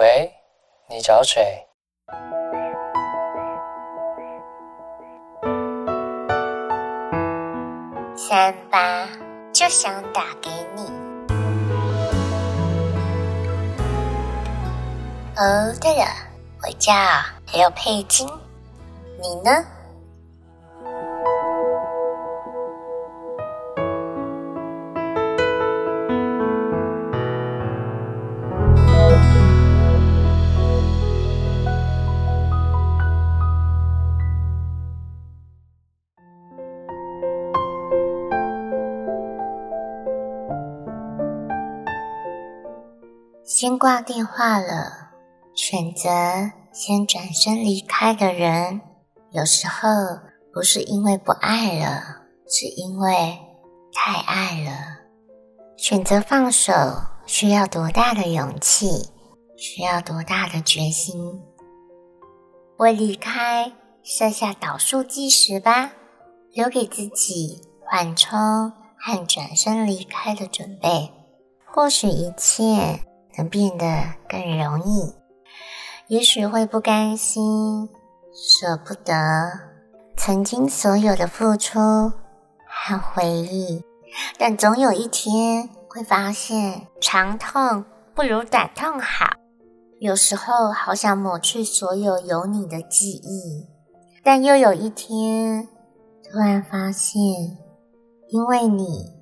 喂，你找谁？三八就想打给你。哦，对了，我叫刘佩金，你呢？先挂电话了，选择先转身离开的人，有时候不是因为不爱了，是因为太爱了。选择放手需要多大的勇气，需要多大的决心？为离开设下倒数计时吧，留给自己缓冲和转身离开的准备。或许一切。能变得更容易，也许会不甘心、舍不得曾经所有的付出和回忆，但总有一天会发现长痛不如短痛好。有时候好想抹去所有有你的记忆，但又有一天突然发现，因为你，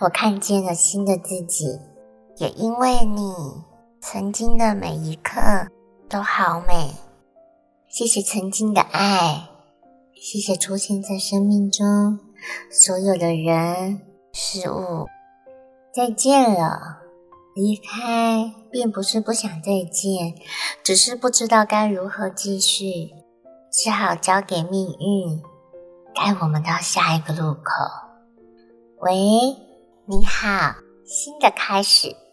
我看见了新的自己。也因为你曾经的每一刻都好美，谢谢曾经的爱，谢谢出现在生命中所有的人事物。再见了，离开并不是不想再见，只是不知道该如何继续，只好交给命运带我们到下一个路口。喂，你好，新的开始。